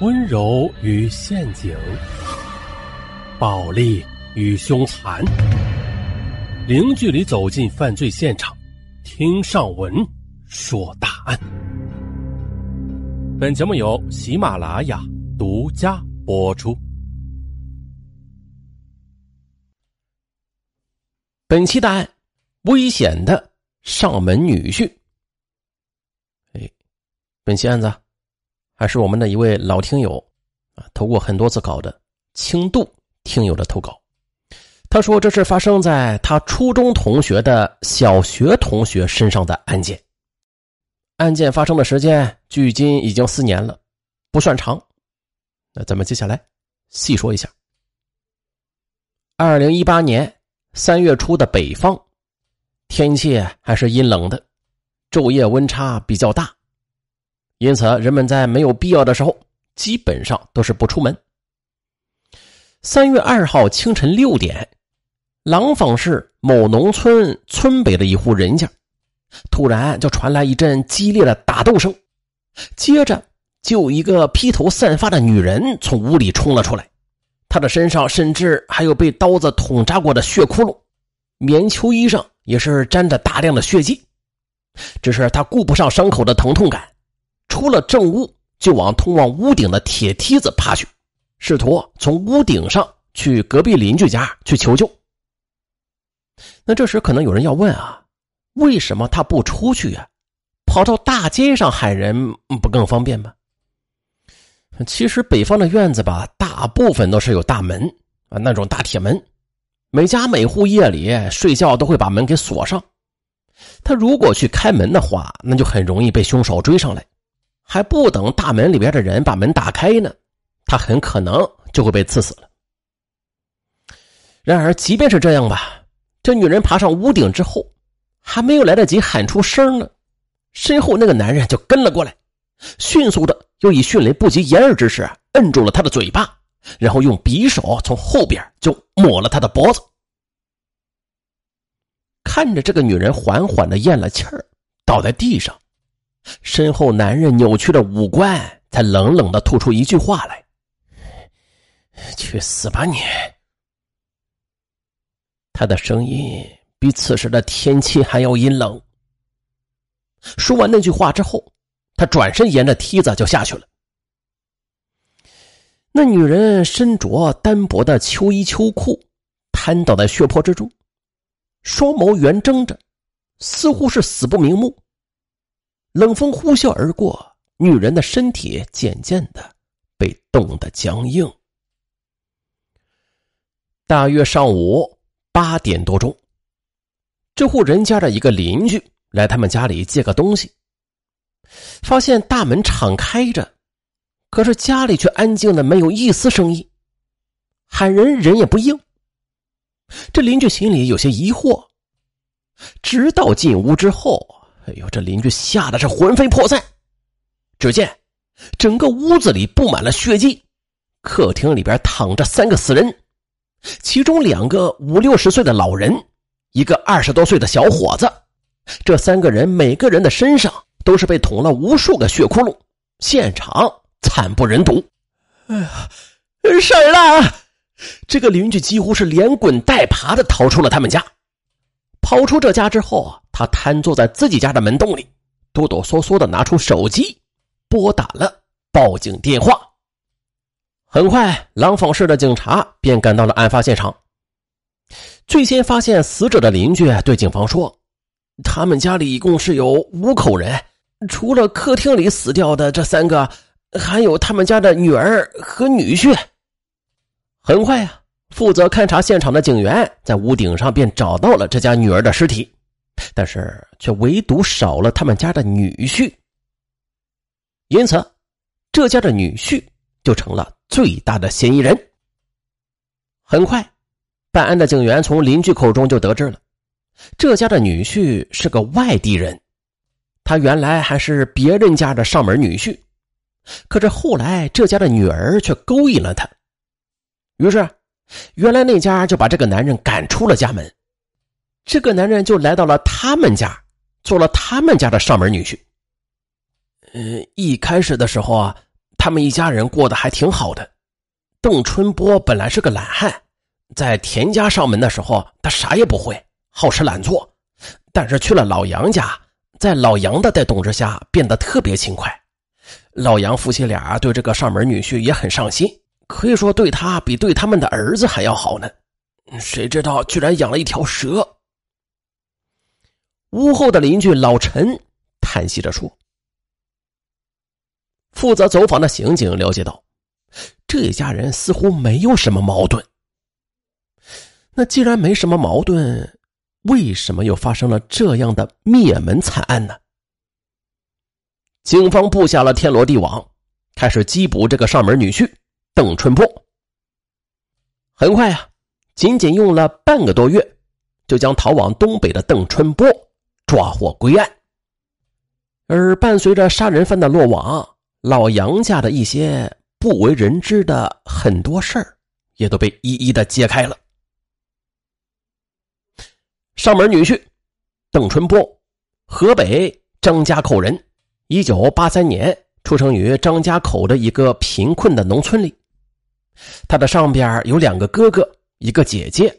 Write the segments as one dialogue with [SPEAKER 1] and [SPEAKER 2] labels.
[SPEAKER 1] 温柔与陷阱，暴力与凶残，零距离走进犯罪现场，听上文说大案。本节目由喜马拉雅独家播出。
[SPEAKER 2] 本期大案：危险的上门女婿。哎，本期案子还是我们的一位老听友啊，投过很多次稿的轻度听友的投稿。他说这是发生在他初中同学的小学同学身上的案件。案件发生的时间距今已经四年了，不算长。那咱们接下来细说一下。二零一八年三月初的北方，天气还是阴冷的，昼夜温差比较大，因此人们在没有必要的时候，基本上都是不出门。三月二号清晨六点，廊坊市某农村村北的一户人家。突然就传来一阵激烈的打斗声，接着就有一个披头散发的女人从屋里冲了出来，她的身上甚至还有被刀子捅扎过的血窟窿，棉秋衣上也是沾着大量的血迹。只是她顾不上伤口的疼痛感，出了正屋就往通往屋顶的铁梯子爬去，试图从屋顶上去隔壁邻居家去求救。那这时可能有人要问啊？为什么他不出去呀？跑到大街上喊人不更方便吗？其实北方的院子吧，大部分都是有大门啊，那种大铁门，每家每户夜里睡觉都会把门给锁上。他如果去开门的话，那就很容易被凶手追上来，还不等大门里边的人把门打开呢，他很可能就会被刺死了。然而，即便是这样吧，这女人爬上屋顶之后。还没有来得及喊出声呢，身后那个男人就跟了过来，迅速的又以迅雷不及掩耳之势摁住了他的嘴巴，然后用匕首从后边就抹了他的脖子。看着这个女人缓缓的咽了气儿，倒在地上，身后男人扭曲的五官才冷冷的吐出一句话来：“去死吧你！”他的声音。比此时的天气还要阴冷。说完那句话之后，他转身沿着梯子就下去了。那女人身着单薄的秋衣秋裤，瘫倒在血泊之中，双眸圆睁着，似乎是死不瞑目。冷风呼啸而过，女人的身体渐渐的被冻得僵硬。大约上午八点多钟。这户人家的一个邻居来他们家里借个东西，发现大门敞开着，可是家里却安静的没有一丝声音，喊人人也不应。这邻居心里有些疑惑，直到进屋之后，哎呦，这邻居吓得是魂飞魄散。只见整个屋子里布满了血迹，客厅里边躺着三个死人，其中两个五六十岁的老人。一个二十多岁的小伙子，这三个人每个人的身上都是被捅了无数个血窟窿，现场惨不忍睹。哎呀，事儿了！这个邻居几乎是连滚带爬的逃出了他们家。跑出这家之后啊，他瘫坐在自己家的门洞里，哆哆嗦嗦的拿出手机，拨打了报警电话。很快，廊坊市的警察便赶到了案发现场。最先发现死者的邻居对警方说：“他们家里一共是有五口人，除了客厅里死掉的这三个，还有他们家的女儿和女婿。”很快啊，负责勘察现场的警员在屋顶上便找到了这家女儿的尸体，但是却唯独少了他们家的女婿。因此，这家的女婿就成了最大的嫌疑人。很快。办案的警员从邻居口中就得知了，这家的女婿是个外地人，他原来还是别人家的上门女婿，可是后来这家的女儿却勾引了他，于是，原来那家就把这个男人赶出了家门，这个男人就来到了他们家，做了他们家的上门女婿。嗯，一开始的时候啊，他们一家人过得还挺好的。邓春波本来是个懒汉，在田家上门的时候，他啥也不会，好吃懒做。但是去了老杨家，在老杨的带动之下，变得特别勤快。老杨夫妻俩对这个上门女婿也很上心，可以说对他比对他们的儿子还要好呢。谁知道居然养了一条蛇。屋后的邻居老陈叹息着说：“负责走访的刑警了解到，这一家人似乎没有什么矛盾。那既然没什么矛盾，为什么又发生了这样的灭门惨案呢？”警方布下了天罗地网，开始缉捕这个上门女婿邓春波。很快呀，仅仅用了半个多月，就将逃往东北的邓春波抓获归案。而伴随着杀人犯的落网，老杨家的一些不为人知的很多事儿，也都被一一的揭开了。上门女婿邓春波，河北张家口人。一九八三年出生于张家口的一个贫困的农村里，他的上边有两个哥哥，一个姐姐，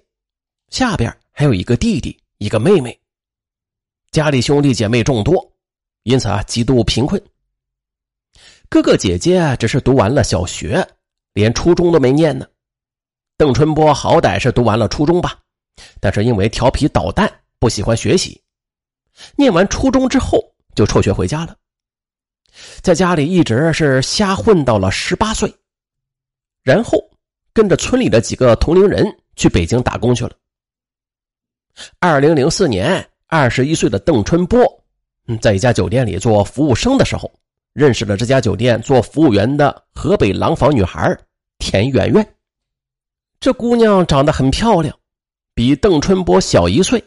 [SPEAKER 2] 下边还有一个弟弟，一个妹妹。家里兄弟姐妹众多，因此啊极度贫困。哥哥姐姐只是读完了小学，连初中都没念呢。邓春波好歹是读完了初中吧，但是因为调皮捣蛋，不喜欢学习，念完初中之后就辍学回家了。在家里一直是瞎混到了十八岁，然后跟着村里的几个同龄人去北京打工去了。二零零四年，二十一岁的邓春波，嗯在一家酒店里做服务生的时候，认识了这家酒店做服务员的河北廊坊女孩田媛媛。这姑娘长得很漂亮，比邓春波小一岁，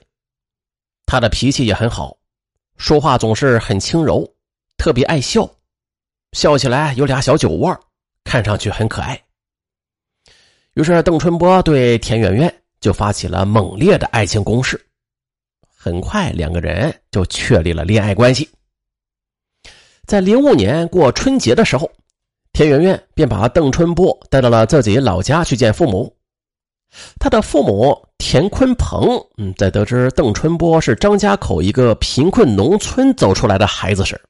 [SPEAKER 2] 她的脾气也很好，说话总是很轻柔。特别爱笑，笑起来有俩小酒窝，看上去很可爱。于是邓春波对田媛媛就发起了猛烈的爱情攻势，很快两个人就确立了恋爱关系。在零五年过春节的时候，田媛媛便把邓春波带到了自己老家去见父母。他的父母田坤鹏，嗯，在得知邓春波是张家口一个贫困农村走出来的孩子时，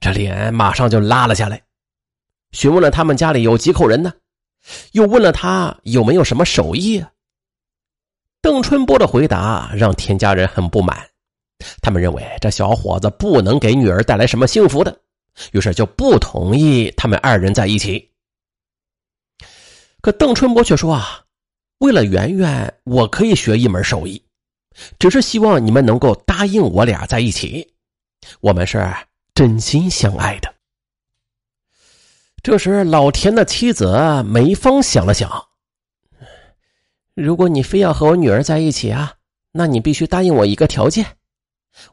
[SPEAKER 2] 这脸马上就拉了下来，询问了他们家里有几口人呢？又问了他有没有什么手艺？邓春波的回答让田家人很不满，他们认为这小伙子不能给女儿带来什么幸福的，于是就不同意他们二人在一起。可邓春波却说啊，为了圆圆，我可以学一门手艺，只是希望你们能够答应我俩在一起，我们是。真心相爱的。这时，老田的妻子梅芳想了想：“如果你非要和我女儿在一起啊，那你必须答应我一个条件。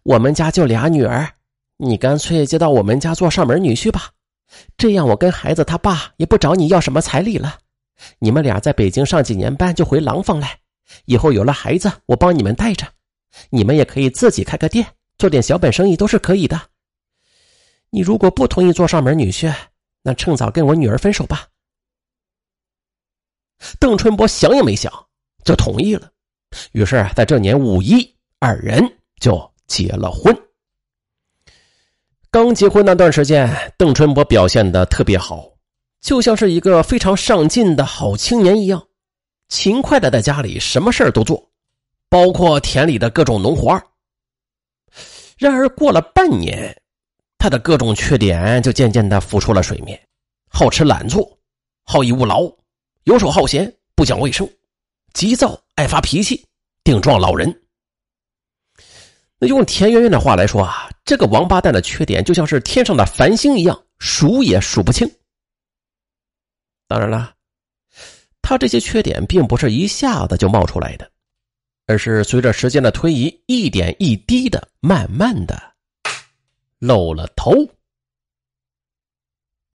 [SPEAKER 2] 我们家就俩女儿，你干脆接到我们家做上门女婿吧。这样，我跟孩子他爸也不找你要什么彩礼了。你们俩在北京上几年班就回廊坊来，以后有了孩子，我帮你们带着。你们也可以自己开个店，做点小本生意都是可以的。”你如果不同意做上门女婿，那趁早跟我女儿分手吧。邓春波想也没想就同意了，于是在这年五一，二人就结了婚。刚结婚那段时间，邓春波表现的特别好，就像是一个非常上进的好青年一样，勤快的在家里什么事都做，包括田里的各种农活然而过了半年。他的各种缺点就渐渐的浮出了水面，好吃懒做，好逸恶劳，游手好闲，不讲卫生，急躁，爱发脾气，顶撞老人。那用田媛媛的话来说啊，这个王八蛋的缺点就像是天上的繁星一样，数也数不清。当然了，他这些缺点并不是一下子就冒出来的，而是随着时间的推移，一点一滴的，慢慢的。露了头。